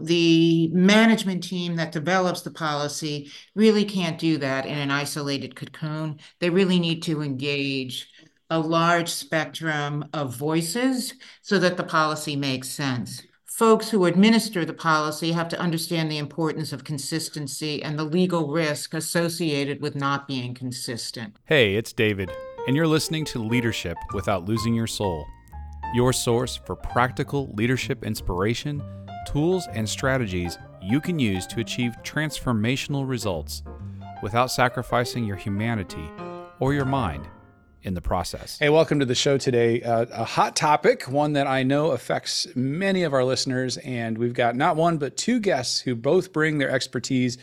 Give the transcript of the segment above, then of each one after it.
The management team that develops the policy really can't do that in an isolated cocoon. They really need to engage a large spectrum of voices so that the policy makes sense. Folks who administer the policy have to understand the importance of consistency and the legal risk associated with not being consistent. Hey, it's David, and you're listening to Leadership Without Losing Your Soul, your source for practical leadership inspiration, tools, and strategies you can use to achieve transformational results without sacrificing your humanity or your mind in the process. Hey, welcome to the show today. Uh, a hot topic, one that I know affects many of our listeners. And we've got not one, but two guests who both bring their expertise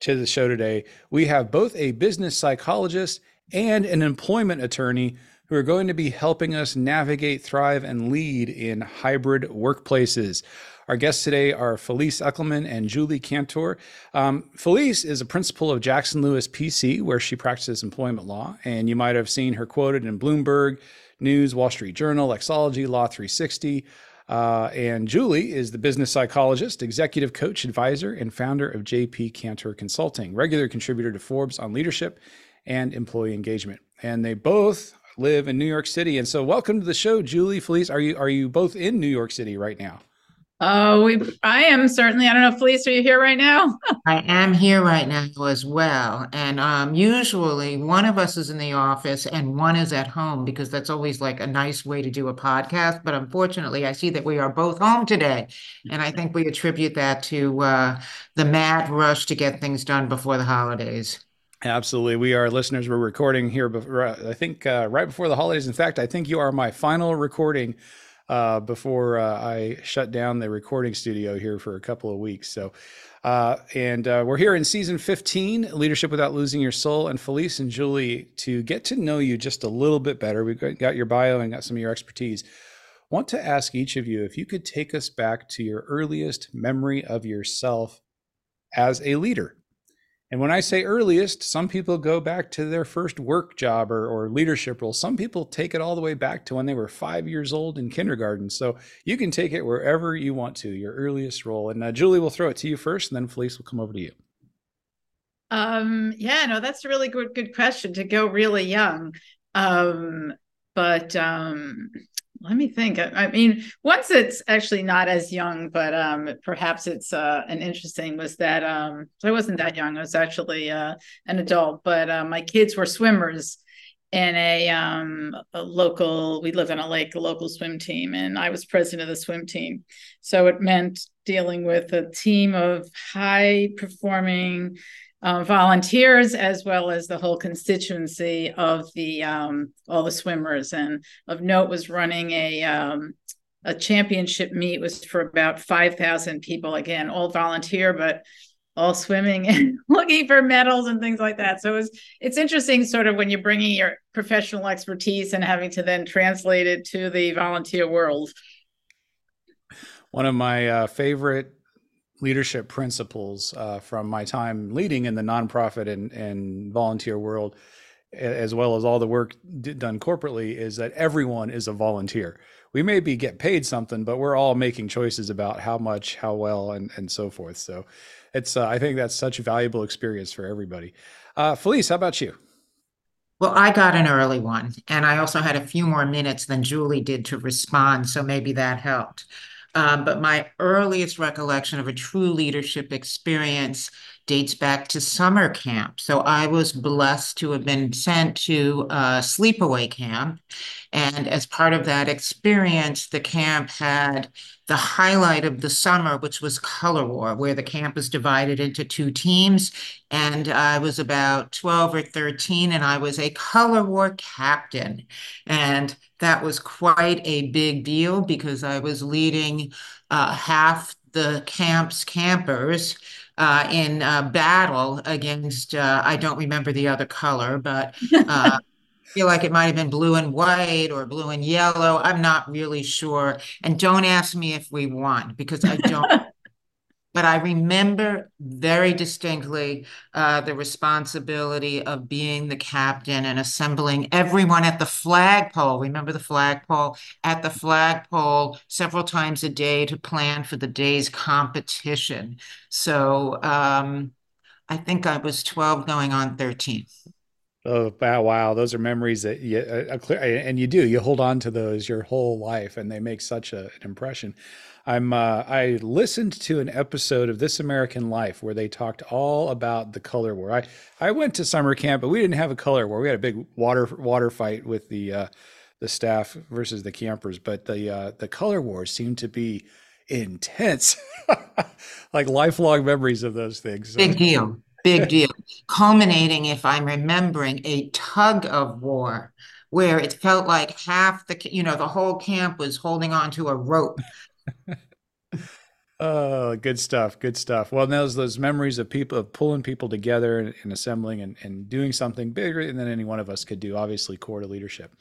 to the show today. We have both a business psychologist and an employment attorney who are going to be helping us navigate, thrive, and lead in hybrid workplaces. Our guests today are Felice Eckelman and Julie Cantor. Um, Felice is a principal of Jackson Lewis PC, where she practices employment law. And you might have seen her quoted in Bloomberg News, Wall Street Journal, Lexology, Law 360. Uh, and Julie is the business psychologist, executive coach, advisor, and founder of JP Cantor Consulting, regular contributor to Forbes on leadership and employee engagement. And they both live in New York City. And so, welcome to the show, Julie Felice. Are you are you both in New York City right now? Oh, we, I am certainly. I don't know, Felice, are you here right now? I am here right now as well. And um, usually one of us is in the office and one is at home because that's always like a nice way to do a podcast. But unfortunately, I see that we are both home today. And I think we attribute that to uh, the mad rush to get things done before the holidays. Absolutely. We are listeners. We're recording here, before, I think, uh, right before the holidays. In fact, I think you are my final recording uh, before uh, I shut down the recording studio here for a couple of weeks. So, uh, and uh, we're here in season 15, Leadership Without Losing Your Soul. And Felice and Julie, to get to know you just a little bit better, we've got your bio and got some of your expertise. Want to ask each of you if you could take us back to your earliest memory of yourself as a leader. And when I say earliest, some people go back to their first work job or, or, leadership role. Some people take it all the way back to when they were five years old in kindergarten. So you can take it wherever you want to, your earliest role. And uh, Julie, will throw it to you first, and then Felice will come over to you. Um, yeah, no, that's a really good good question to go really young. Um, but um, let me think. I mean, once it's actually not as young, but um, perhaps it's uh, an interesting was that um, I wasn't that young. I was actually uh, an adult, but uh, my kids were swimmers in a, um, a local. We live in a lake, a local swim team, and I was president of the swim team. So it meant dealing with a team of high performing uh, volunteers as well as the whole constituency of the um, all the swimmers. And of note was running a um, a championship meet was for about five thousand people. Again, all volunteer, but all swimming and looking for medals and things like that. So it was it's interesting, sort of when you're bringing your professional expertise and having to then translate it to the volunteer world. One of my uh, favorite leadership principles uh, from my time leading in the nonprofit and, and volunteer world, as well as all the work done corporately, is that everyone is a volunteer. We maybe get paid something, but we're all making choices about how much, how well, and and so forth. So, it's uh, I think that's such a valuable experience for everybody. Uh, Felice, how about you? Well, I got an early one, and I also had a few more minutes than Julie did to respond, so maybe that helped. Um, but my earliest recollection of a true leadership experience dates back to summer camp. So I was blessed to have been sent to a sleepaway camp. And as part of that experience, the camp had the highlight of the summer, which was color war, where the camp was divided into two teams. And I was about 12 or 13, and I was a color war captain. And that was quite a big deal because I was leading uh, half the camp's campers uh, in uh, battle against, uh, I don't remember the other color, but uh, feel like it might have been blue and white or blue and yellow. I'm not really sure. And don't ask me if we won because I don't. But I remember very distinctly uh, the responsibility of being the captain and assembling everyone at the flagpole. Remember the flagpole? At the flagpole several times a day to plan for the day's competition. So um, I think I was 12 going on 13. Oh wow! Those are memories that you uh, uh and you do you hold on to those your whole life, and they make such a, an impression. I'm uh, I listened to an episode of This American Life where they talked all about the color war. I I went to summer camp, but we didn't have a color war. We had a big water water fight with the uh, the staff versus the campers, but the uh, the color wars seemed to be intense, like lifelong memories of those things. Big deal, big deal. Culminating, if I'm remembering, a tug of war where it felt like half the you know the whole camp was holding on to a rope oh, good stuff. Good stuff. Well, those those memories of people of pulling people together and, and, assembling and, and doing something bigger than any one of us could do. Obviously, core to leadership.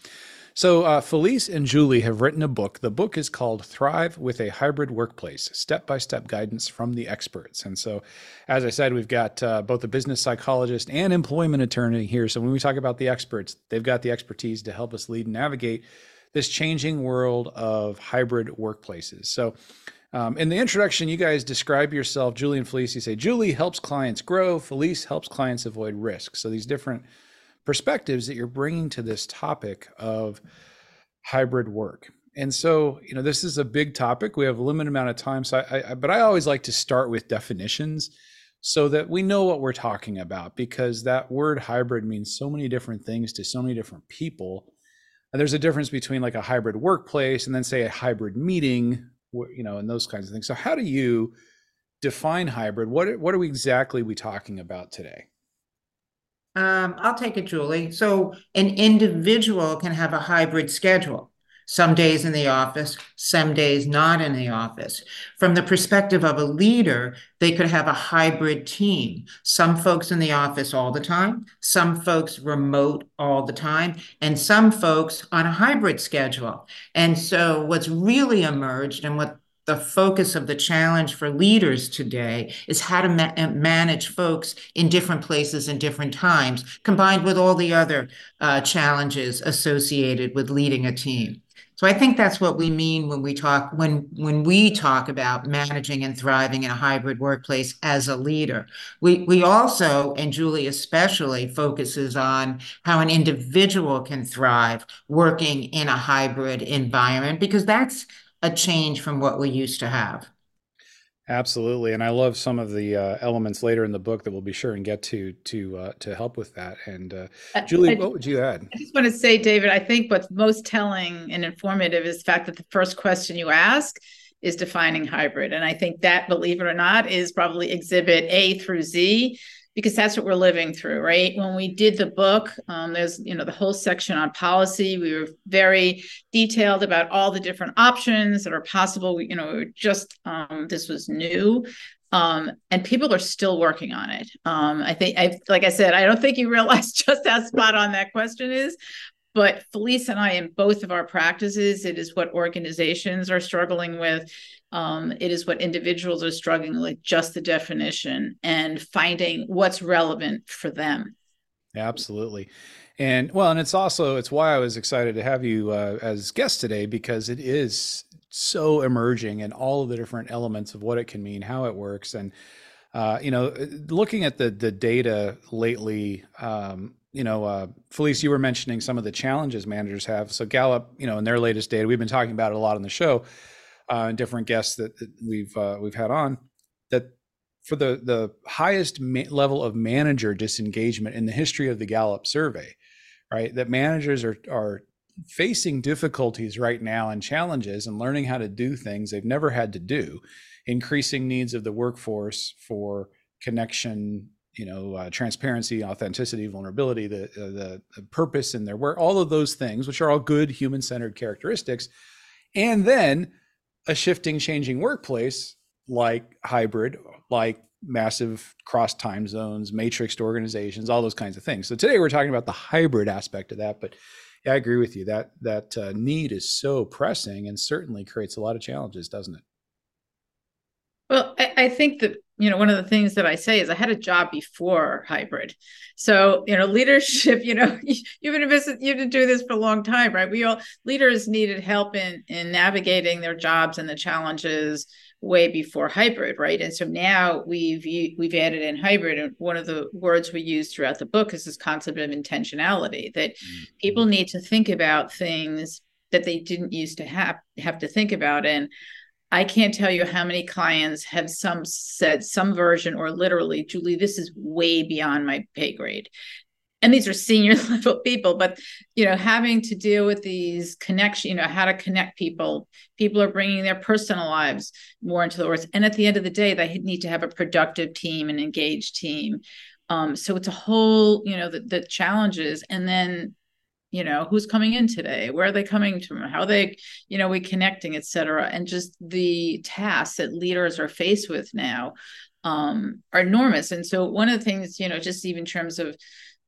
So, uh, Felice and Julie have written a book. The book is called Thrive with a Hybrid Workplace Step by Step Guidance from the Experts. And so, as I said, we've got uh, both a business psychologist and employment attorney here. So, when we talk about the experts, they've got the expertise to help us lead and navigate this changing world of hybrid workplaces. So, um, in the introduction, you guys describe yourself, Julie and Felice. You say Julie helps clients grow, Felice helps clients avoid risk. So, these different perspectives that you're bringing to this topic of hybrid work. And so, you know, this is a big topic. We have a limited amount of time. So, I, I, but I always like to start with definitions so that we know what we're talking about because that word hybrid means so many different things to so many different people and there's a difference between like a hybrid workplace and then say a hybrid meeting you know and those kinds of things. So how do you define hybrid? What what are we exactly we talking about today? Um, i'll take it julie. So an individual can have a hybrid schedule some days in the office, some days not in the office. From the perspective of a leader, they could have a hybrid team. Some folks in the office all the time, some folks remote all the time, and some folks on a hybrid schedule. And so, what's really emerged and what the focus of the challenge for leaders today is how to ma- manage folks in different places and different times, combined with all the other uh, challenges associated with leading a team. So I think that's what we mean when we talk when when we talk about managing and thriving in a hybrid workplace as a leader. We we also and Julie especially focuses on how an individual can thrive working in a hybrid environment because that's a change from what we used to have. Absolutely, and I love some of the uh, elements later in the book that we'll be sure and get to to uh, to help with that. And uh, Julie, I, what would you add? I just want to say, David, I think what's most telling and informative is the fact that the first question you ask is defining hybrid, and I think that, believe it or not, is probably Exhibit A through Z because that's what we're living through, right? When we did the book, um, there's you know the whole section on policy. We were very detailed about all the different options that are possible. We, you know, we just um, this was new, um, and people are still working on it. Um, I think, I like I said, I don't think you realize just how spot on that question is. But Felice and I, in both of our practices, it is what organizations are struggling with um, it is what individuals are struggling with, just the definition and finding what's relevant for them. Absolutely. And well, and it's also it's why I was excited to have you uh, as guest today because it is so emerging and all of the different elements of what it can mean, how it works, and uh, you know, looking at the the data lately. Um, you know, uh, Felice, you were mentioning some of the challenges managers have. So Gallup, you know, in their latest data, we've been talking about it a lot on the show uh, and different guests that, that we've uh, we've had on that for the the highest ma- level of manager disengagement in the history of the Gallup survey, right? That managers are are facing difficulties right now and challenges and learning how to do things they've never had to do, increasing needs of the workforce for connection, you know, uh, transparency, authenticity, vulnerability, the, uh, the the purpose in their work, all of those things, which are all good human centered characteristics, and then a shifting, changing workplace like hybrid, like massive cross time zones, matrixed organizations, all those kinds of things. So today we're talking about the hybrid aspect of that. But yeah, I agree with you that that uh, need is so pressing and certainly creates a lot of challenges, doesn't it? Well, I, I think that you know one of the things that I say is I had a job before hybrid, so you know leadership. You know you've been business, you've been doing this for a long time, right? We all leaders needed help in in navigating their jobs and the challenges way before hybrid, right? And so now we've we've added in hybrid, and one of the words we use throughout the book is this concept of intentionality that mm-hmm. people need to think about things that they didn't used to have have to think about and I can't tell you how many clients have some said some version or literally, Julie, this is way beyond my pay grade. And these are senior level people, but you know, having to deal with these connection, you know, how to connect people. People are bringing their personal lives more into the work, and at the end of the day, they need to have a productive team, an engaged team. Um, so it's a whole, you know, the, the challenges, and then you know who's coming in today? Where are they coming from? How are they you know we connecting etc and just the tasks that leaders are faced with now um, are enormous. And so one of the things you know just even in terms of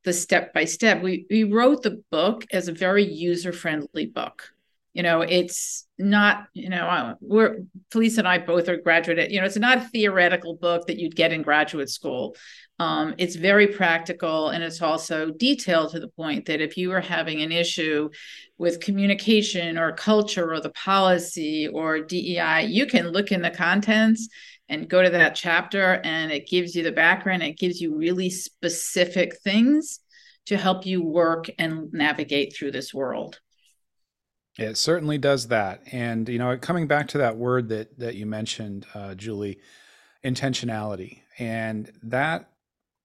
the step by step we we wrote the book as a very user friendly book you know it's not you know we're Felice and I both are graduate you know it's not a theoretical book that you'd get in graduate school um, it's very practical and it's also detailed to the point that if you are having an issue with communication or culture or the policy or DEI, you can look in the contents and go to that chapter and it gives you the background. It gives you really specific things to help you work and navigate through this world. It certainly does that. And, you know, coming back to that word that, that you mentioned, uh, Julie, intentionality. And that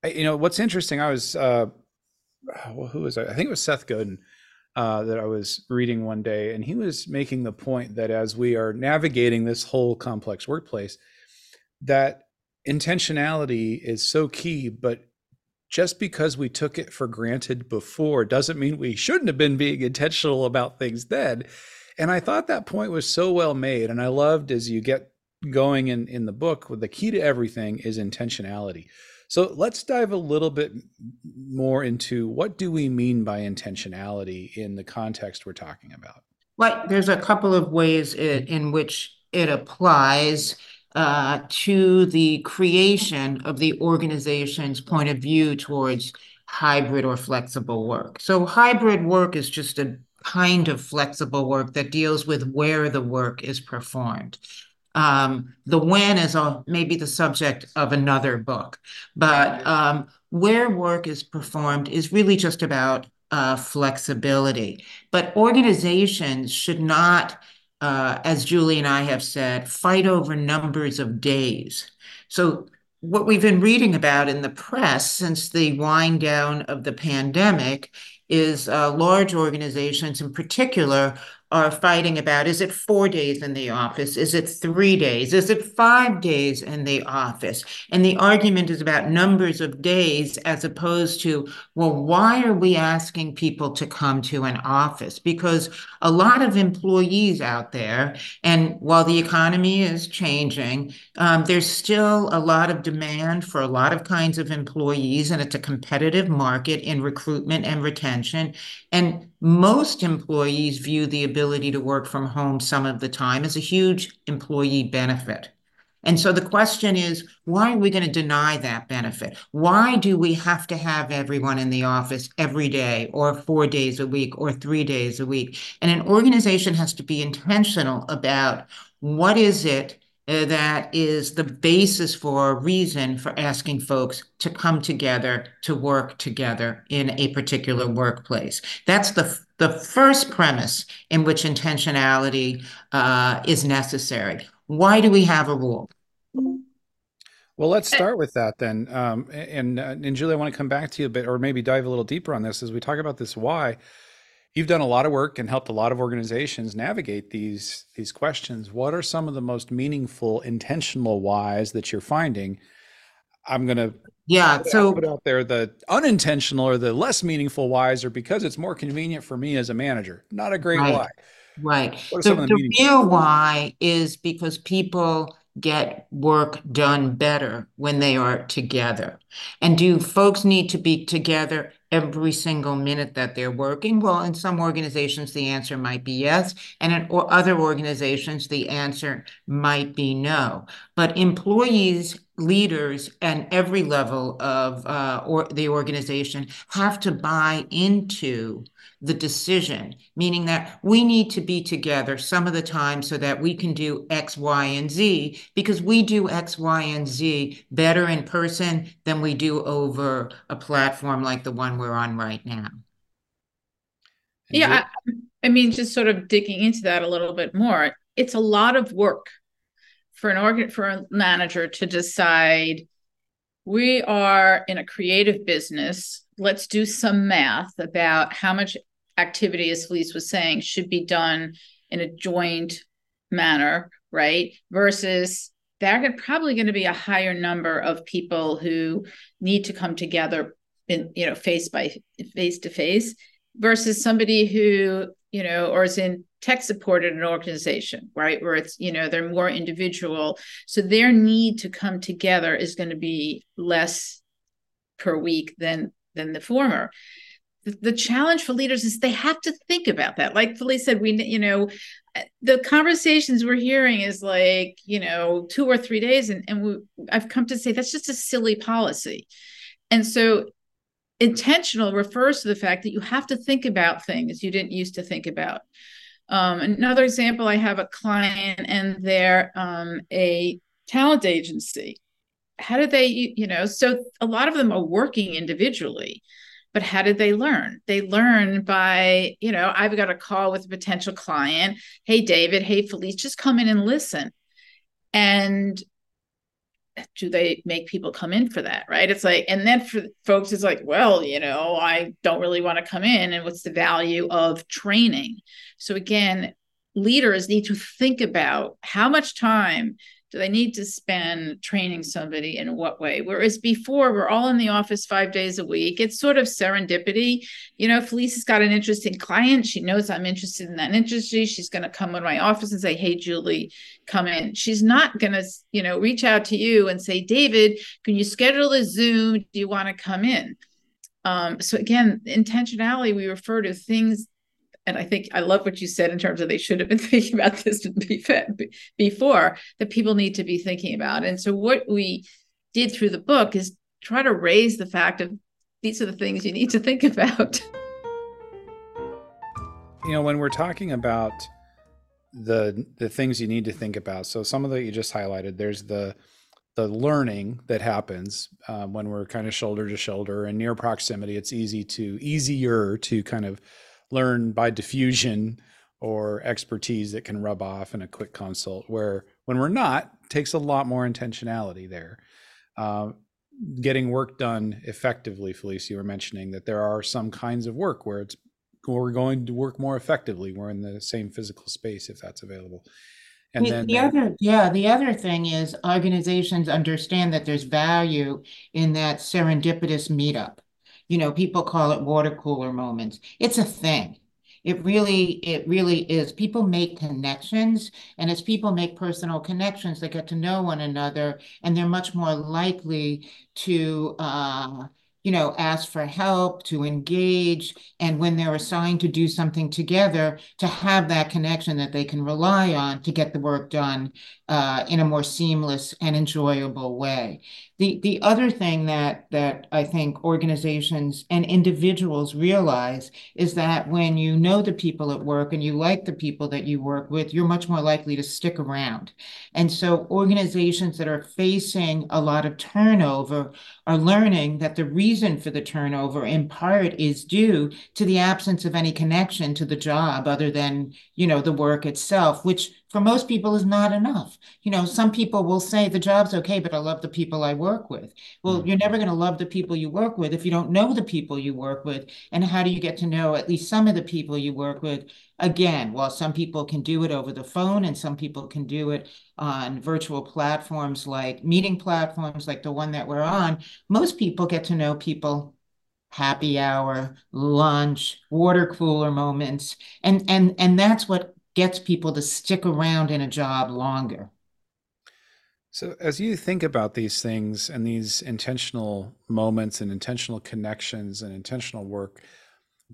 you know what's interesting i was uh well, who was I? I think it was Seth Godin uh, that I was reading one day, and he was making the point that as we are navigating this whole complex workplace, that intentionality is so key. But just because we took it for granted before doesn't mean we shouldn't have been being intentional about things then. And I thought that point was so well made, and I loved as you get going in in the book. The key to everything is intentionality. So let's dive a little bit more into what do we mean by intentionality in the context we're talking about? Well, there's a couple of ways it, in which it applies uh, to the creation of the organization's point of view towards hybrid or flexible work. So hybrid work is just a kind of flexible work that deals with where the work is performed. Um, the when is maybe the subject of another book, but um, where work is performed is really just about uh, flexibility. But organizations should not, uh, as Julie and I have said, fight over numbers of days. So what we've been reading about in the press since the wind down of the pandemic is uh, large organizations in particular are fighting about is it four days in the office? Is it three days? Is it five days in the office? And the argument is about numbers of days as opposed to, well, why are we asking people to come to an office? Because a lot of employees out there, and while the economy is changing, um, there's still a lot of demand for a lot of kinds of employees, and it's a competitive market in recruitment and retention. And most employees view the ability to work from home some of the time as a huge employee benefit. And so the question is, why are we going to deny that benefit? Why do we have to have everyone in the office every day or four days a week or three days a week? And an organization has to be intentional about what is it that is the basis for a reason for asking folks to come together to work together in a particular workplace. That's the the first premise in which intentionality uh, is necessary. Why do we have a rule? Well, let's start with that then. Um, and uh, and Julie, I want to come back to you a bit, or maybe dive a little deeper on this as we talk about this why you've done a lot of work and helped a lot of organizations navigate these these questions. What are some of the most meaningful intentional whys that you're finding? I'm going to yeah put so out, put out there the unintentional or the less meaningful whys are because it's more convenient for me as a manager not a great right, why. Right. The, the, the real why is because people get work done better when they are together. And do folks need to be together every single minute that they're working? Well, in some organizations, the answer might be yes. And in other organizations, the answer might be no. But employees, leaders, and every level of uh, or the organization have to buy into the decision, meaning that we need to be together some of the time so that we can do X, Y, and Z because we do X, Y, and Z better in person than we do over a platform like the one we're on right now. Yeah, I, I mean, just sort of digging into that a little bit more, it's a lot of work for an organ for a manager to decide we are in a creative business let's do some math about how much activity, as Felice was saying, should be done in a joint manner, right? Versus there are probably going to be a higher number of people who need to come together in, you know, face by face to face versus somebody who, you know, or is in tech supported an organization, right? Where it's, you know, they're more individual. So their need to come together is going to be less per week than than the former the, challenge for leaders is they have to think about that. Like Felice said, we, you know, the conversations we're hearing is like, you know, two or three days. And, and we, I've come to say that's just a silly policy. And so intentional refers to the fact that you have to think about things you didn't used to think about. Um, another example, I have a client and they're um, a talent agency. How do they, you know, so a lot of them are working individually but how did they learn they learn by you know i've got a call with a potential client hey david hey felice just come in and listen and do they make people come in for that right? It's like and then for folks it's like well you know i don't really want to come in and what's the value of training? So again leaders need to think about how much time do they need to spend training somebody in what way? Whereas before we're all in the office five days a week. It's sort of serendipity. You know felice has got an interesting client she knows i'm interested in that industry she's going to come in my office and say hey julie come in. She's not going to you know reach out to you and say david can you schedule a zoom? Do you want to come in? Um, so again intentionality we refer to things and I think I love what you said in terms of they should have been thinking about this before that people need to be thinking about. And so what we did through the book is try to raise the fact of these are the things you need to think about. You know, when we're talking about the the things you need to think about, so some of that you just highlighted. There's the the learning that happens uh, when we're kind of shoulder to shoulder and near proximity. It's easy to easier to kind of learn by diffusion or expertise that can rub off in a quick consult where when we're not takes a lot more intentionality there. Uh, getting work done effectively felice you were mentioning that there are some kinds of work where it's we're going to work more effectively. We're in the same physical space if that's available. And the, then the other yeah the other thing is organizations understand that there's value in that serendipitous meetup you know, people call it water cooler moments. It's a thing. It really, it really is. People make connections, and as people make personal connections, they get to know one another, and they're much more likely to uh, you know, ask for help, to engage, and when they're assigned to do something together, to have that connection that they can rely on to get the work done uh, in a more seamless and enjoyable way. The the other thing that that I think organizations and individuals realize is that when you know the people at work and you like the people that you work with, you're much more likely to stick around. And so organizations that are facing a lot of turnover are learning that the reason for the turnover in part is due to the absence of any connection to the job other than, you know, the work itself, which for most people is not enough. You know, some people will say the job's okay, but I love the people I work with. Well, mm-hmm. you're never going to love the people you work with if you don't know the people you work with. And how do you get to know at least some of the people you work with? Again, while some people can do it over the phone and some people can do it on virtual platforms like meeting platforms like the one that we're on, most people get to know people happy hour, lunch, water cooler moments. And and and that's what gets people to stick around in a job longer. So, as you think about these things and these intentional moments and intentional connections and intentional work,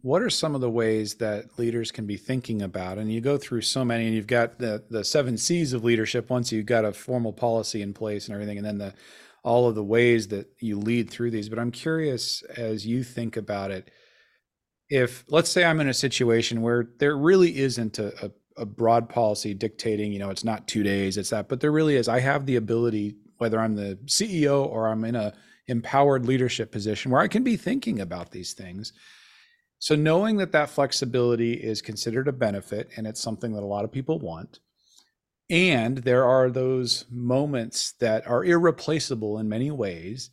what are some of the ways that leaders can be thinking about? And you go through so many, and you've got the the seven C's of leadership. Once you've got a formal policy in place and everything, and then the all of the ways that you lead through these. But I'm curious as you think about it, if let's say I'm in a situation where there really isn't a, a a broad policy dictating, you know, it's not two days, it's that, but there really is. I have the ability, whether I'm the CEO or I'm in a empowered leadership position where I can be thinking about these things. So knowing that that flexibility is considered a benefit and it's something that a lot of people want. And there are those moments that are irreplaceable in many ways.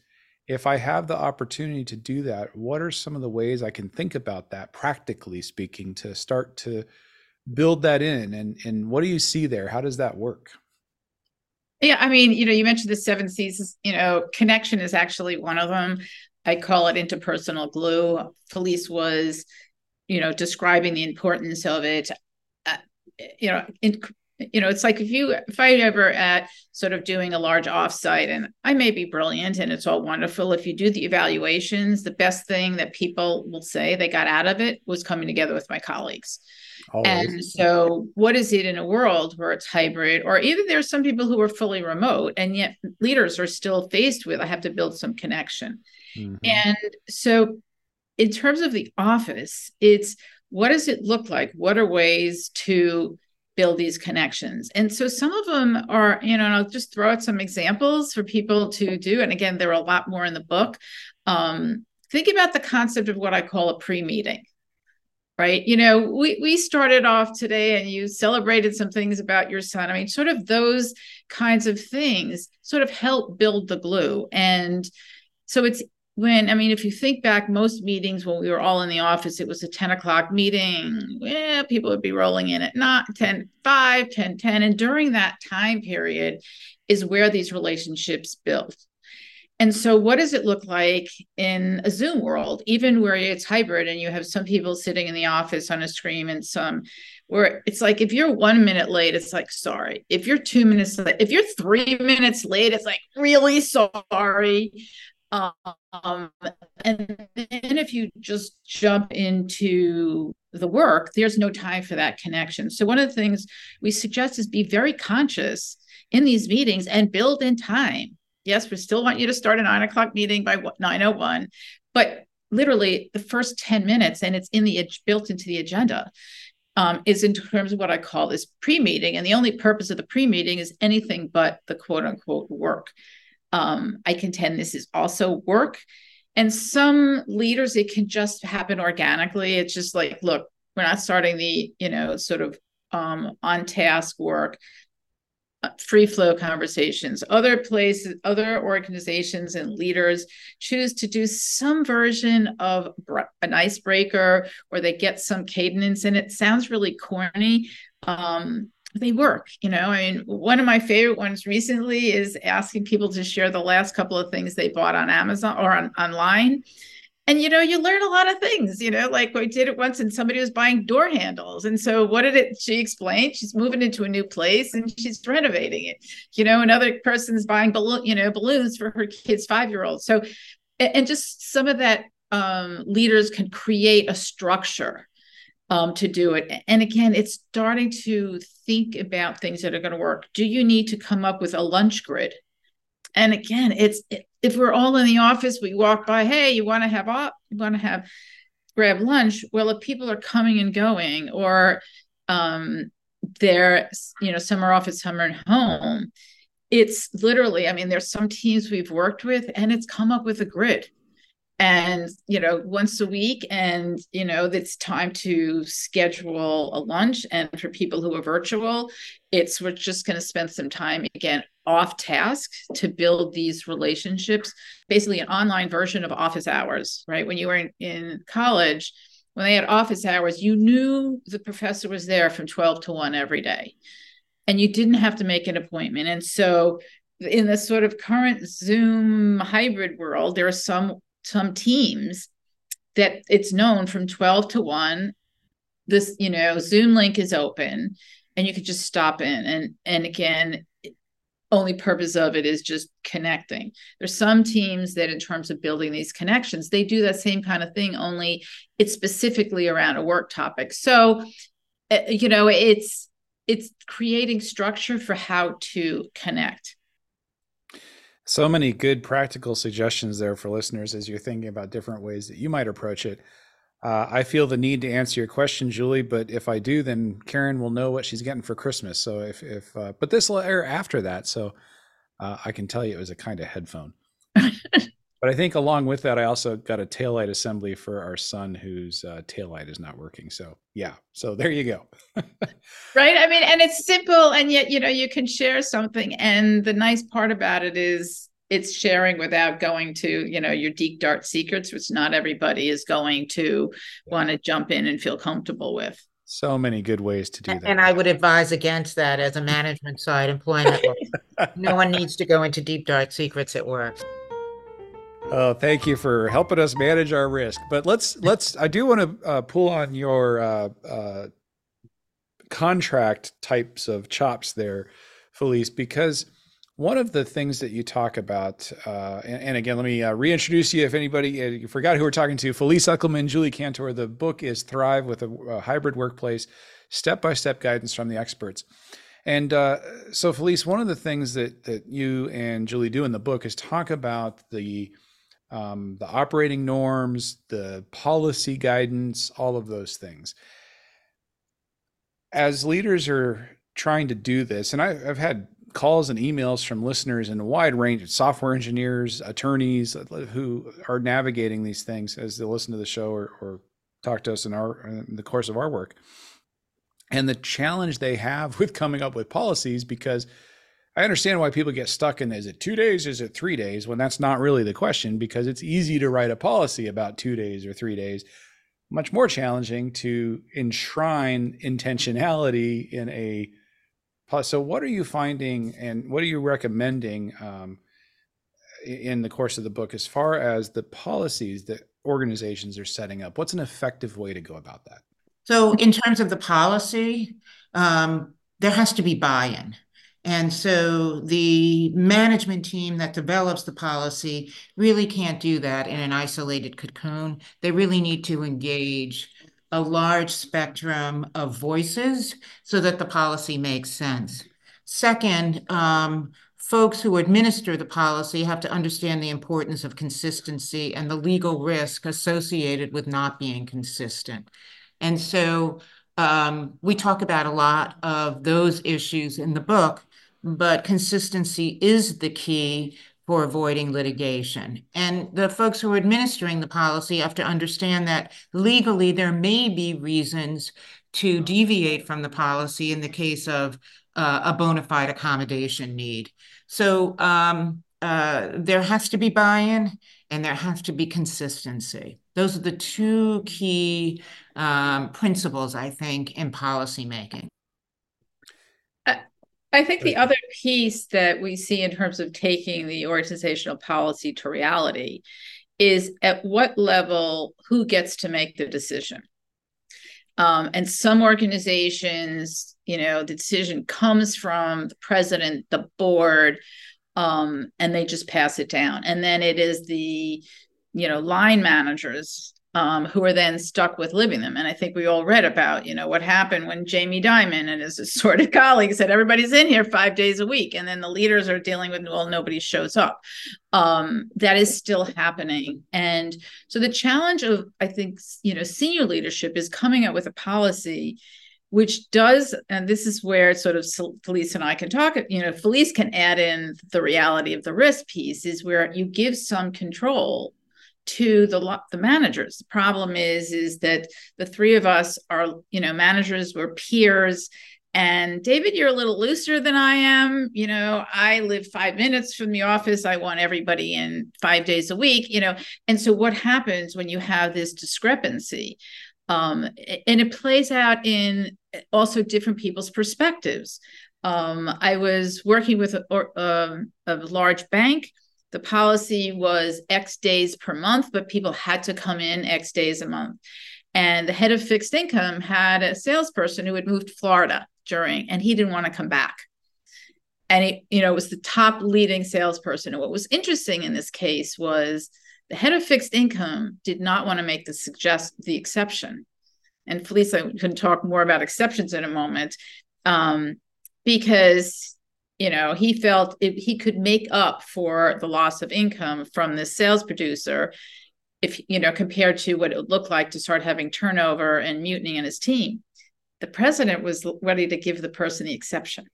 If I have the opportunity to do that, what are some of the ways I can think about that practically speaking to start to build that in and and what do you see there? How does that work? Yeah i mean you know you mentioned the seven c's you know connection is actually one of them. I call it interpersonal glue. Felice was you know describing the importance of it uh, you know in, you know it's like if you if i ever at sort of doing a large offsite and i may be brilliant and it's all wonderful if you do the evaluations the best thing that people will say they got out of it was coming together with my colleagues Always. And so, what is it in a world where it's hybrid, or even there's some people who are fully remote, and yet leaders are still faced with, I have to build some connection. Mm-hmm. And so, in terms of the office, it's what does it look like? What are ways to build these connections? And so, some of them are, you know, and I'll just throw out some examples for people to do. And again, there are a lot more in the book. Um, think about the concept of what I call a pre meeting right you know we we started off today and you celebrated some things about your son i mean sort of those kinds of things sort of help build the glue and so it's when i mean if you think back most meetings when we were all in the office it was a 10 o'clock meeting yeah people would be rolling in at not 10 5 10 10 and during that time period is where these relationships built and so, what does it look like in a Zoom world, even where it's hybrid and you have some people sitting in the office on a screen and some where it's like if you're one minute late, it's like, sorry. If you're two minutes late, if you're three minutes late, it's like, really sorry. Um, and then if you just jump into the work, there's no time for that connection. So, one of the things we suggest is be very conscious in these meetings and build in time yes, we still want you to start a nine o'clock meeting by 901, but literally the first 10 minutes, and it's in the built into the agenda, um, is in terms of what I call this pre-meeting. And the only purpose of the pre-meeting is anything but the quote unquote work. Um, I contend this is also work. And some leaders, it can just happen organically. It's just like, look, we're not starting the, you know, sort of um, on task work free flow conversations. Other places, other organizations and leaders choose to do some version of an icebreaker or they get some cadence in it. Sounds really corny. Um, they work, you know. I mean, one of my favorite ones recently is asking people to share the last couple of things they bought on Amazon or on online. And you know you learn a lot of things you know? Like we did it once and somebody was buying door handles. And so what did it she explained? She's moving into a new place and she's renovating it. You know another person's buying balloon you know balloons for her kid's five year old so and just some of that um, leaders can create a structure um, to do it. And again it's starting to think about things that are going to work. Do you need to come up with a lunch grid? And again it's if we're all in the office, we walk by, hey, you want to have up, you want to have grab lunch. Well, if people are coming and going, or um, they're, you know, some are office, some are home, it's literally, I mean, there's some teams we've worked with, and it's come up with a grid and you know once a week and you know it's time to schedule a lunch. And for people who are virtual it's we're just going to spend some time again off task to build these relationships basically an online version of office hours right? When you were in, in college when they had office hours you knew the professor was there from 12 to 1 every day and you didn't have to make an appointment. And so in the sort of current zoom hybrid world there are some some teams that it's known from 12 to 1 this you know zoom link is open and you could just stop in and and again only purpose of it is just connecting. There's some teams that, in terms of building these connections, they do that same kind of thing, only it's specifically around a work topic. So, eh, you know, it's it's creating structure for how to connect. So many good practical suggestions there for listeners as you're thinking about different ways that you might approach it. Uh, I feel the need to answer your question, Julie, but if I do, then Karen will know what she's getting for Christmas. So if, if uh, but this will air after that, so uh, I can tell you it was a kind of headphone. But I think along with that, I also got a taillight assembly for our son whose uh, taillight is not working. So yeah, so there you go. right. I mean, and it's simple, and yet you know you can share something, and the nice part about it is it's sharing without going to you know your deep dark secrets which not everybody is going to want to jump in and feel comfortable with so many good ways to do that and i would advise against that as a management side employment no one needs to go into deep dark secrets at work oh thank you for helping us manage our risk but let's let's i do want to uh, pull on your uh, uh, contract types of chops there felice because one of the things that you talk about, uh, and, and, again, let me uh, reintroduce you if anybody uh, forgot who we're talking to. Felice Eckelman, Julie Cantor. The book is Thrive with a, a Hybrid Workplace Step by Step Guidance from the Experts. And uh, so, Felice, one of the things that, that you and Julie do in the book is talk about the um, the operating norms, the policy guidance, all of those things. As leaders are trying to do this, and I, I've had calls and emails from listeners in a wide range of software engineers, attorneys uh, who are navigating these things as they listen to the show or, or talk to us in our in the course of our work. And the challenge they have with coming up with policies because I understand why people get stuck in is it two days, is it three days, when that's not really the question, because it's easy to write a policy about two days or three days. Much more challenging to enshrine intentionality in a so, what are you finding, and what are you recommending um, in the course of the book as far as the policies that organizations are setting up? What's an effective way to go about that? So, in terms of the policy, um, there has to be buy-in. And so the management team that develops the policy really can't do that in an isolated cocoon. They really need to engage a large spectrum of voices so that the policy makes sense. Second, um, folks who administer the policy have to understand the importance of consistency and the legal risk associated with not being consistent. And so um, we talk about a lot of those issues in the book, but consistency is the key for avoiding litigation. And the folks who are administering the policy have to understand that legally there may be reasons to deviate from the policy in the case of uh, a bona fide accommodation need. So um, uh, there has to be buy-in and there has to be consistency. Those are the two key um, principles, I think, in policymaking. I think the other piece that we see in terms of taking the organizational policy to reality is at what level who gets to make the decision. Um, and some organizations, you know, the decision comes from the president, the board, um, and they just pass it down. And then it is the, you know, line managers um, who are then stuck with living them. And I think we all read about, you know, what happened when Jamie Dimon and his assorted colleagues said everybody's in here five days a week, and then the leaders are dealing with, well, nobody shows up. Um, that is still happening, and so the challenge of, I think, you know, senior leadership is coming up with a policy which does, and this is where sort of Felice and I can talk, you know, Felice can add in the reality of the risk piece, is where you give some control to the the managers. The problem is is that the three of us are you know managers. We're peers. And David, you're a little looser than I am. You know, I live five minutes from the office. I want everybody in five days a week, you know. And so, what happens when you have this discrepancy? Um, and it plays out in also different people's perspectives. Um, I was working with a, a, a large bank the policy was X days per month, but people had to come in X days a month. And the head of fixed income had a salesperson who had moved to Florida during, and he didn't want to come back. and it, you know, was the top leading salesperson. And what was interesting in this case was the head of fixed income did not want to make the suggest the exception. And Felice can talk more about exceptions in a moment, um, because you know he felt if he could make up for the loss of income from the sales producer if you know compared to what it would look like to start having turnover and mutiny in his team the president was ready to give the person the exception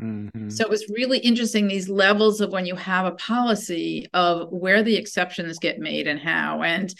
Mm-hmm. So it was really interesting these levels of when you have a policy of where the exceptions get made and how. And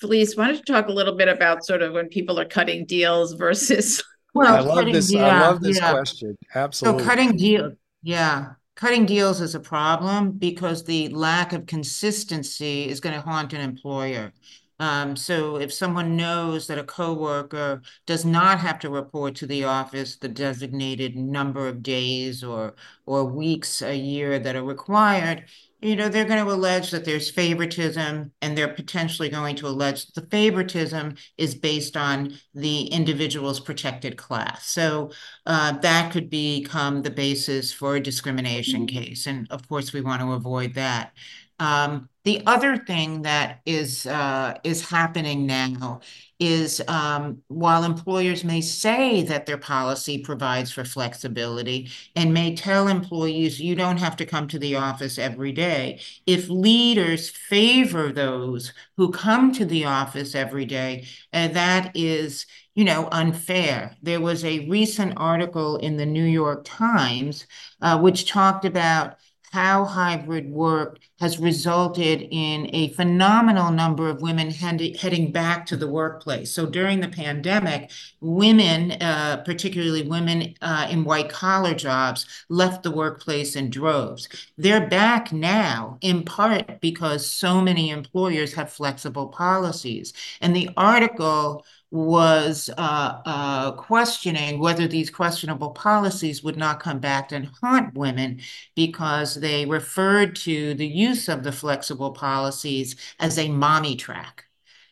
Felice, why don't you talk a little bit about sort of when people are cutting deals versus well, I love this. Yeah, I love this yeah. question. Absolutely. So cutting deal, yeah, cutting deals is a problem because the lack of consistency is going to haunt an employer. Um, so if someone knows that a coworker does not have to report to the office the designated number of days or or weeks a year that are required, you know, they're going to allege that there's favoritism and they're potentially going to allege the favoritism is based on the individual's protected class. So uh, that could become the basis for a discrimination mm-hmm. case. And of course, we want to avoid that. Um, the other thing that is uh, is happening now is um, while employers may say that their policy provides for flexibility and may tell employees you don't have to come to the office every day, if leaders favor those who come to the office every day, uh, that is you know, unfair. There was a recent article in the New York Times uh, which talked about how hybrid work has resulted in a phenomenal number of women heading back to the workplace. So during the pandemic, women, uh, particularly women uh, in white collar jobs, left the workplace in droves. They're back now, in part because so many employers have flexible policies. And the article was uh, uh, questioning whether these questionable policies would not come back and haunt women because they referred to the use of the flexible policies as a mommy track.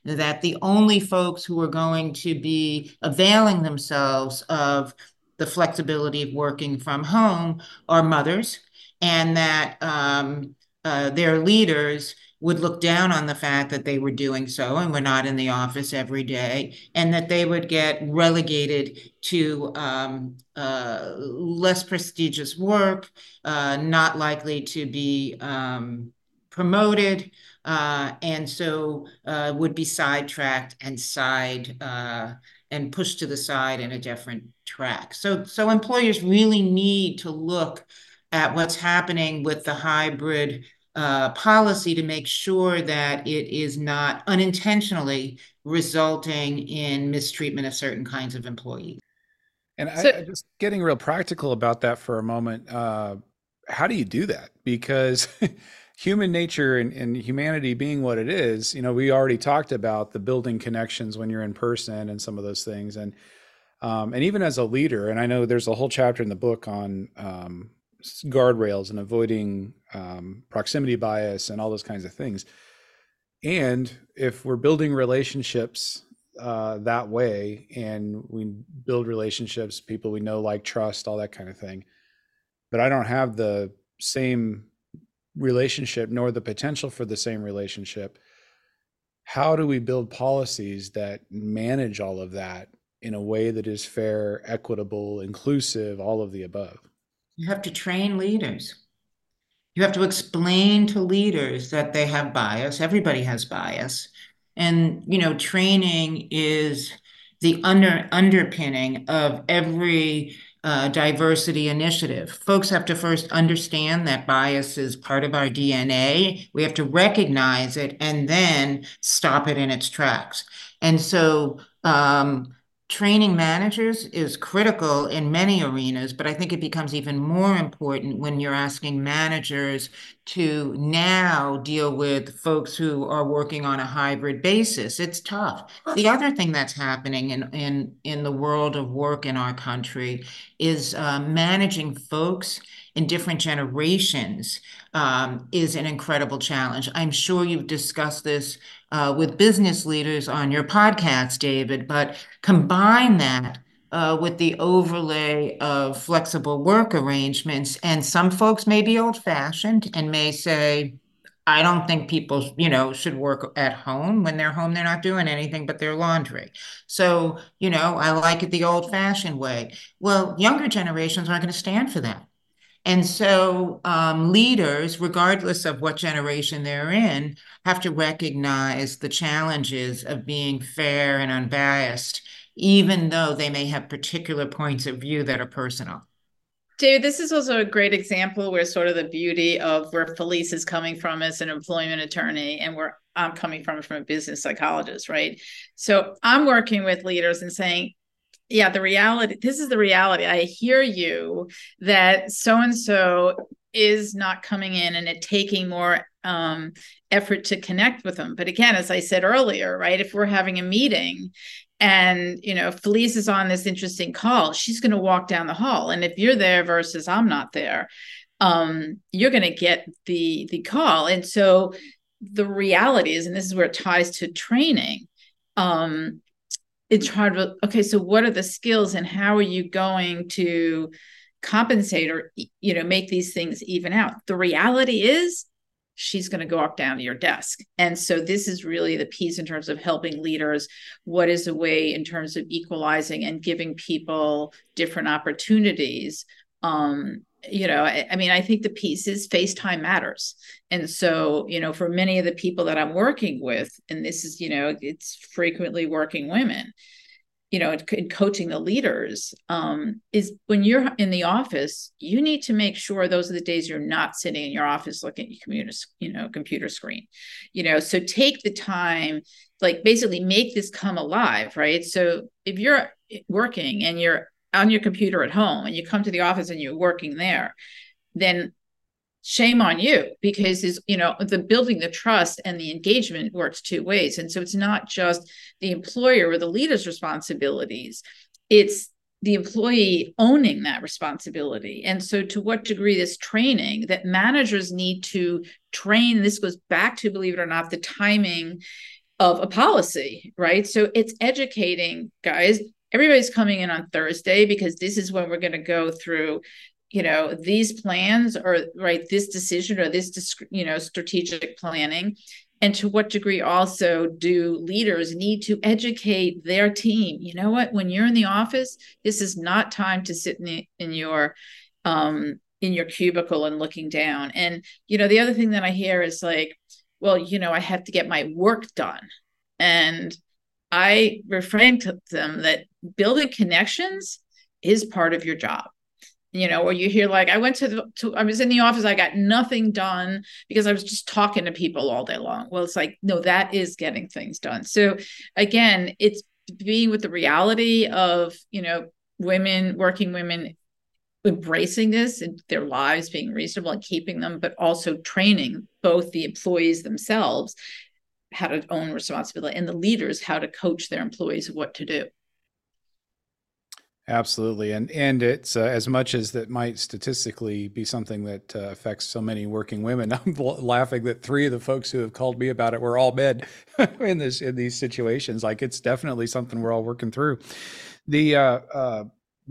That the only folks who are going to be availing themselves of the flexibility of working from home are mothers, and that um, uh, their leaders would look down on the fact that they were doing so and were not in the office every day, and that they would get relegated to um, uh, less prestigious work, uh, not likely to be um, promoted, uh, and so uh, would be sidetracked and side uh, and pushed to the side in a different track. So, so employers really need to look at what's happening with the hybrid uh, policy to make sure that it is not unintentionally resulting in mistreatment of certain kinds of employees. And so, I, just getting real practical about that for a moment. Uh, how do you do that? Because human nature and, and, humanity being what it is, you know, we already talked about the building connections when you're in person and some of those things. And um, and even as a leader, and I know there's a whole chapter in the book on um, guardrails and avoiding um, proximity bias and all those kinds of things. And if we're building relationships uh, that way and we build relationships, people we know, like trust, all that kind of thing, but I don't have the same relationship nor the potential for the same relationship. How do we build policies that manage all of that in a way that is fair, equitable, inclusive, all of the above? You have to train leaders. You have to explain to leaders that they have bias. Everybody has bias. And, you know, training is the under underpinning of every uh, diversity initiative. Folks have to first understand that bias is part of our DNA. We have to recognize it and then stop it in its tracks. And so, um, training managers is critical in many arenas, but I think it becomes even more important when you're asking managers to now deal with folks who are working on a hybrid basis. It's tough. The other thing that's happening in in in the world of work in our country is uh, managing folks in different generations um, is an incredible challenge. I'm sure you've discussed this uh, with business leaders on your podcast, David, but combine that uh, with the overlay of flexible work arrangements. And some folks may be old fashioned and may say, I don't think people, you know, should work at home. When they're home, they're not doing anything but their laundry. So, you know, I like it the old fashioned way. Well, younger generations aren't going to stand for that. And so um, leaders, regardless of what generation they're in, have to recognize the challenges of being fair and unbiased, even though they may have particular points of view that are personal. David, this is also a great example where sort of the beauty of where Felice is coming from as an employment attorney and where I'm coming from from a business psychologist, right? So I'm working with leaders and saying, yeah, the reality, this is the reality. I hear you that so and so is not coming in and it taking more um, effort to connect with them. But again, as I said earlier, right, if we're having a meeting and you know felice is on this interesting call she's going to walk down the hall and if you're there versus i'm not there um, you're going to get the the call and so the reality is and this is where it ties to training um, it's hard to okay so what are the skills and how are you going to compensate or you know make these things even out the reality is she's going to go up down to your desk. And so this is really the piece in terms of helping leaders. What is a way in terms of equalizing and giving people different opportunities? Um, you know, I, I mean, I think the piece is FaceTime matters. And so, you know, for many of the people that I'm working with, and this is, you know, it's frequently working women, you know, in coaching the leaders, um, is when you're in the office, you need to make sure those are the days you're not sitting in your office looking at your computer, you know, computer screen. You know, so take the time, like basically make this come alive, right? So if you're working and you're on your computer at home and you come to the office and you're working there, then shame on you because is you know the building the trust and the engagement works two ways. And so it's not just the employer or the leader's responsibilities it's the employee owning that responsibility. And so to what degree this training that managers need to train this goes back to believe it or not the timing of a policy right? So it's educating guys everybody's coming in on Thursday because this is when we're going to go through you know these plans or right this decision or this you know strategic planning. And to what degree also do leaders need to educate their team you know what? When you're in the office this is not time to sit in, the, in your um in your cubicle and looking down. And you know the other thing that i hear is like well you know i have to get my work done. And i reframe to them that building connections is part of your job you know, or you hear like I went to the to I was in the office, I got nothing done because I was just talking to people all day long. Well, it's like, no, that is getting things done. So again, it's being with the reality of, you know, women, working women embracing this and their lives being reasonable and keeping them, but also training both the employees themselves how to own responsibility and the leaders how to coach their employees what to do. Absolutely, and and it's uh, as much as that might statistically be something that uh, affects so many working women. I'm laughing that three of the folks who have called me about it were all men in this in these situations. Like it's definitely something we're all working through. The uh, uh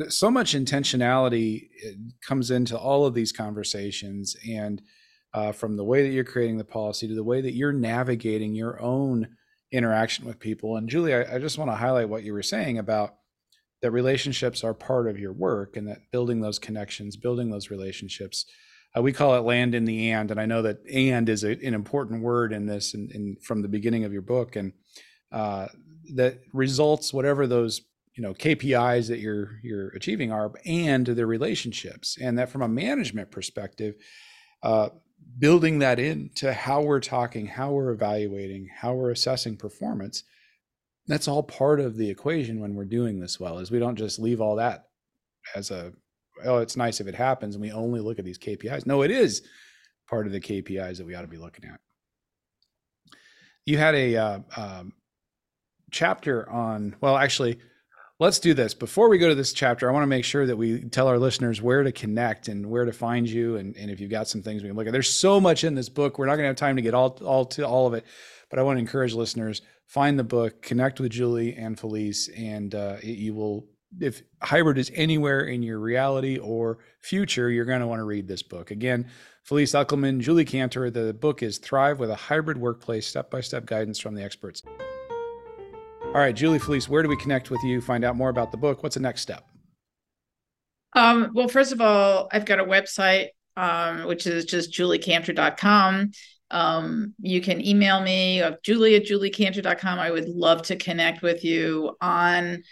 so much intentionality uh, comes into all of these conversations, and uh, from the way that you're creating the policy to the way that you're navigating your own interaction with people. And Julie, I, I just want to highlight what you were saying about that relationships are part of your work and that building those connections, building those relationships. Uh, we call it land in the and, and I know that and is a, an important word in this and, from the beginning of your book, and uh, that results, whatever those you know KPIs that you're you're achieving are, and the relationships, and that from a management perspective, uh, building that into how we're talking, how we're evaluating, how we're assessing performance that's all part of the equation when we're doing this well is we don't just leave all that as a oh it's nice if it happens and we only look at these kpis no it is part of the kpis that we ought to be looking at. You had a uh, um, chapter on well actually let's do this. Before we go to this chapter i want to make sure that we tell our listeners where to connect and where to find you and, and if you've got some things we can look at. There's so much in this book. We're not going to have time to get all all to all of it but i want to encourage listeners find the book, connect with Julie and Felice, and uh, it, you will if hybrid is anywhere in your reality or future, you're going to want to read this book. Again, Felice Eckelman, Julie Cantor. The book is Thrive with a Hybrid Workplace Step by Step Guidance from the Experts. All right, Julie Felice, where do we connect with you? Find out more about the book. What's the next step? Um, well, first of all, I've got a website, um, which is just juliecantor.com. Um, you can email me of julie at juliecantor.com. I would love to connect with you on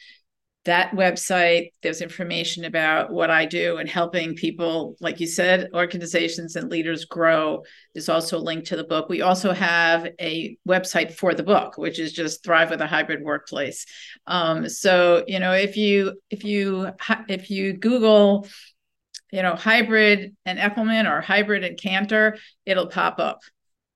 that website. There's information about what i do and helping people like you said organizations and leaders grow. There's also a link to the book. We also have a website for the book which is just thrive with a hybrid workplace. Um, so you know if you if you if you google you know hybrid and eckelman or hybrid and cantor it'll pop up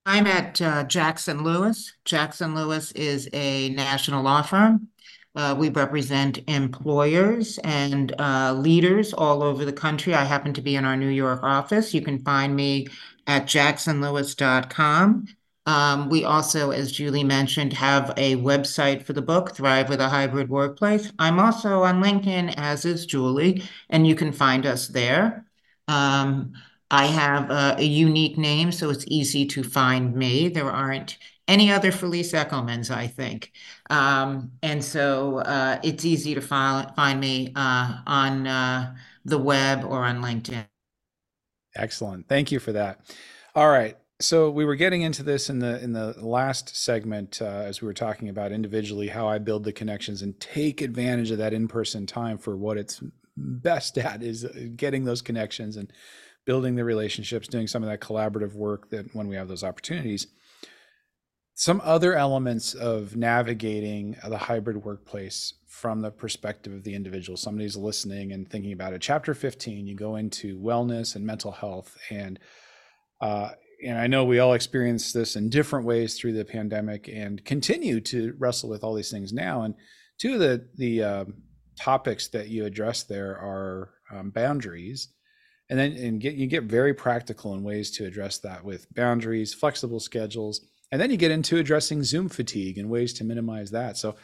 i'm at uh, jackson lewis jackson lewis is a national law firm uh, we represent employers and uh, leaders all over the country. I happen to be in our New York office. You can find me at jacksonlewis.com. Um, we also, as Julie mentioned, have a website for the book, Thrive with a Hybrid Workplace. I'm also on LinkedIn, as is Julie, and you can find us there. Um, I have a, a, unique name, so it's easy to find me. There aren't any other Felice Eckelmans, I think. Um, and so uh, it's easy to find, find me uh, on uh, the web or on LinkedIn. Excellent. Thank you for that. All right. So we were getting into this in the in the last segment uh, as we were talking about individually how I build the connections and take advantage of that in-person time for what it's best at is uh, getting those connections and building the relationships, doing some of that collaborative work that when we have those opportunities. Some other elements of navigating the hybrid workplace from the perspective of the individual somebody's listening and thinking about it. Chapter 15 you go into wellness and mental health and uh, and i know we all experienced this in different ways through the pandemic and continue to wrestle with all these things now. And two of the the uh, topics that you address there are um, boundaries and then and get you get very practical in ways to address that with boundaries flexible schedules and then you get into addressing Zoom fatigue and ways to minimize that. So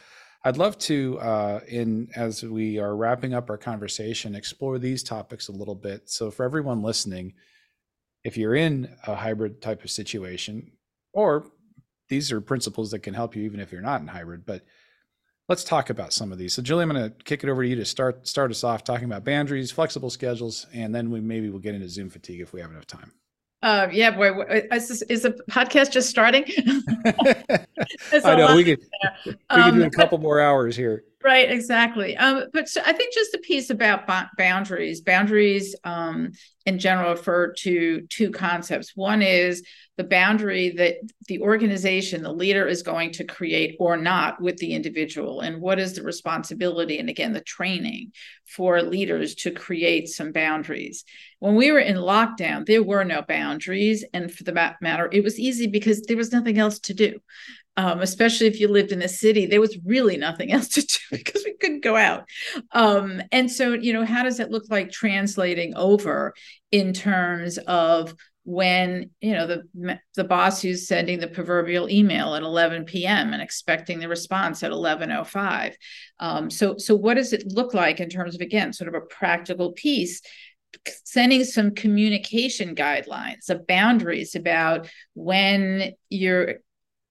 I'd love to, uh, in as we are wrapping up our conversation, explore these topics a little bit. So for everyone listening, if you're in a hybrid type of situation, or these are principles that can help you even if you're not in hybrid, but let's talk about some of these. So Julie, I'm going to kick it over to you to start start us off talking about boundaries, flexible schedules, and then we maybe we'll get into Zoom fatigue if we have enough time. Uh, yeah, boy, is, this, is the podcast just starting? I know we could we could um, do a um, couple more hours here. Right, exactly. Um, but so I think just a piece about boundaries. Boundaries, um, in general, refer to two concepts. One is the boundary that the organization, the leader, is going to create or not with the individual, and what is the responsibility, and again, the training for leaders to create some boundaries. When we were in lockdown, there were no boundaries, and for the matter, it was easy because there was nothing else to do um, especially if you lived in a city, there was really nothing else to do because we couldn't go out. Um, and so, you know, how does it look like translating over in terms of when you know the the boss who's sending the proverbial email at 11 p.m. and expecting the response at 11:05. Um, so so what does it look like in terms of again sort of a practical piece? Sending some communication guidelines of boundaries about when you're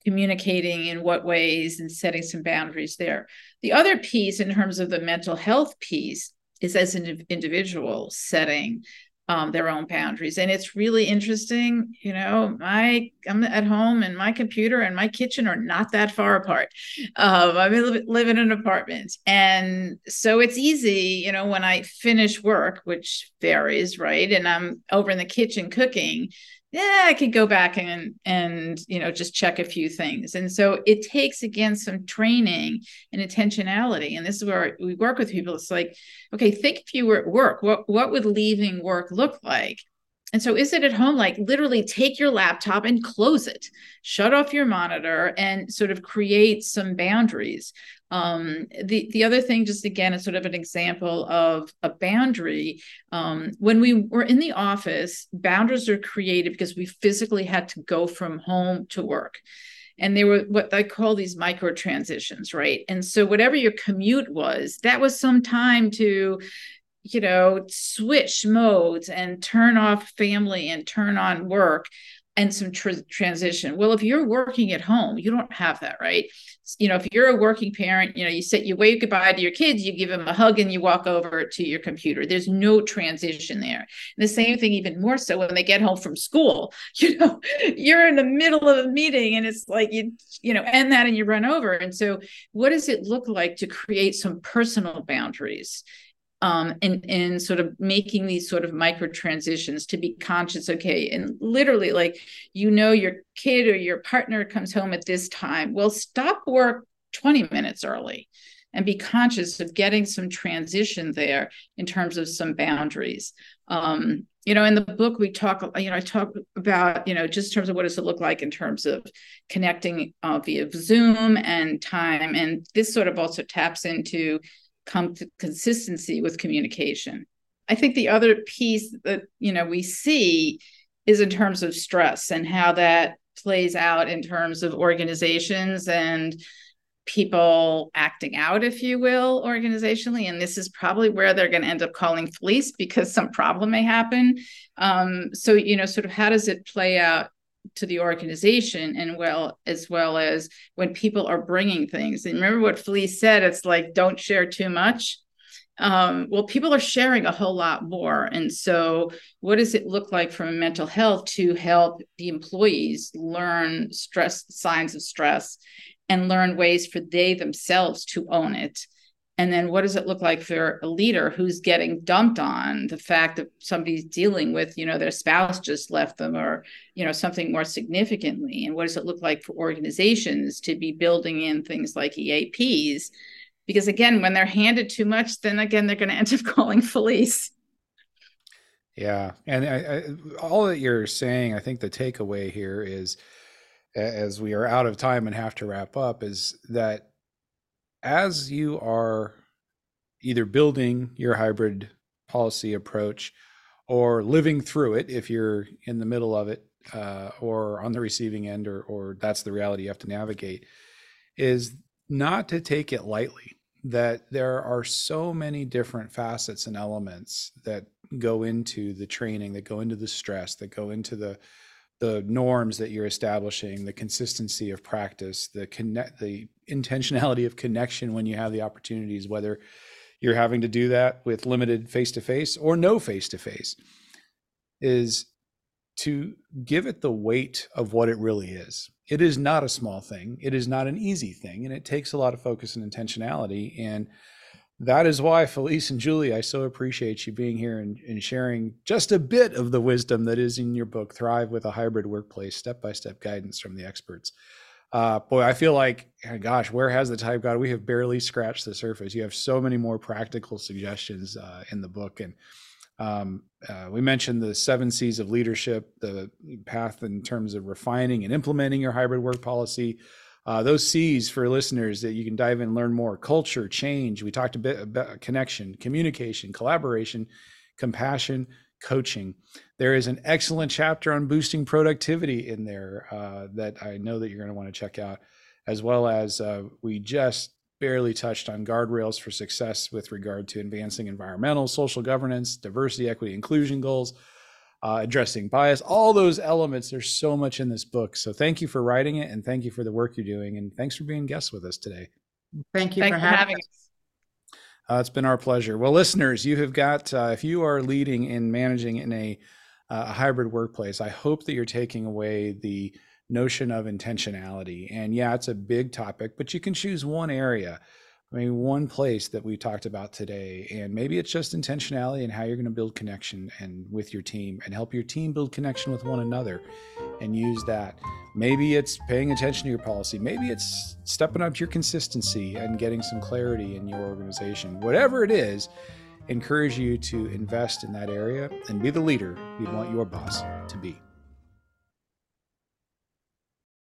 communicating in what ways and setting some boundaries there. The other piece, in terms of the mental health piece, is as an individual setting um, their own boundaries. And it's really interesting. You know, my I'm at home and my computer and my kitchen are not that far apart. Um, I live in an apartment. And so it's easy, you know, when I finish work, which varies, right? And I'm over in the kitchen cooking yeah, I could go back and and you know just check a few things. And so it takes again some training and intentionality. And this is where we work with people. It's like, okay, think if you were at work, what what would leaving work look like? And so is it at home like literally take your laptop and close it, shut off your monitor and sort of create some boundaries. Um, the, the other thing, just again, is sort of an example of a boundary. Um, when we were in the office, boundaries are created because we physically had to go from home to work. and they were what I call these micro transitions, right? And so whatever your commute was, that was some time to you know switch modes and turn off family and turn on work and some tr- transition. Well, if you're working at home, you don't have that, right? You know, if you're a working parent, you know, you say you wave goodbye to your kids, you give them a hug, and you walk over to your computer. There's no transition there. And the same thing, even more so when they get home from school. You know, you're in the middle of a meeting, and it's like you, you know, end that and you run over. And so, what does it look like to create some personal boundaries? Um, and and sort of making these sort of micro transitions to be conscious okay and literally like you know your kid or your partner comes home at this time well stop work 20 minutes early and be conscious of getting some transition there in terms of some boundaries. Um, you know in the book we talk you know i talk about you know just in terms of what does it look like in terms of connecting uh, via zoom and time and this sort of also taps into come to consistency with communication. I think the other piece that you know we see is in terms of stress and how that plays out in terms of organizations and people acting out, if you will, organizationally. And this is probably where they're going to end up calling Felice because some problem may happen. Um, so, you know, sort of how does it play out to the organization and well as well as when people are bringing things. And remember what felice said it's like don't share too much. Um, well people are sharing a whole lot more. And so what does it look like from mental health to help the employees learn stress signs of stress and learn ways for they themselves to own it and then what does it look like for a leader who's getting dumped on? The fact that somebody's dealing with you know their spouse just left them or you know something more significantly. And what does it look like for organizations to be building in things like eaps because again when they're handed too much then again they're going to end up calling Felice. Yeah. And I, I, all that you're saying i think the takeaway here is as we are out of time and have to wrap up is that as you are either building your hybrid policy approach or living through it if you're in the middle of it uh, or on the receiving end or, or that's the reality you have to navigate is not to take it lightly. That there are so many different facets and elements that go into the training that go into the stress that go into the the norms that you're establishing, the consistency of practice, the connect, the intentionality of connection when you have the opportunities, whether you're having to do that with limited face to face or no face to face, is to give it the weight of what it really is. It is not a small thing. It is not an easy thing, and it takes a lot of focus and intentionality. And that is why Felice and Julie, I so appreciate you being here and, and, sharing just a bit of the wisdom that is in your book, Thrive with a Hybrid Workplace, step by step guidance from the experts. Uh, boy, I feel like, oh gosh, where has the time gone? We have barely scratched the surface. You have so many more practical suggestions uh, in the book. And um, uh, we mentioned the seven C's of leadership, the path in terms of refining and implementing your hybrid work policy uh, those C's for listeners that you can dive in and learn more culture, change. We talked a bit about connection, communication, collaboration, compassion, coaching. There is an excellent chapter on boosting productivity in there uh, that I know that you're going to want to check out, as well as uh, we just barely touched on guardrails for success with regard to advancing environmental, social governance, diversity, equity, inclusion goals uh, addressing bias, all those elements. There's so much in this book. So thank you for writing it and thank you for the work you're doing. And thanks for being guests with us today. Thank you Thanks for, having, having us. Uh, it's been our pleasure. Well, listeners, you have got, uh, if you are leading and managing in a, uh, a hybrid workplace, I hope that you're taking away the notion of intentionality. And yeah, it's a big topic, but you can choose one area I mean, one place that we talked about today, and maybe it's just intentionality and how you're going to build connection and with your team and help your team build connection with one another and use that. Maybe it's paying attention to your policy. Maybe it's stepping up your consistency and getting some clarity in your organization. Whatever it is, encourage you to invest in that area and be the leader you want your boss to be.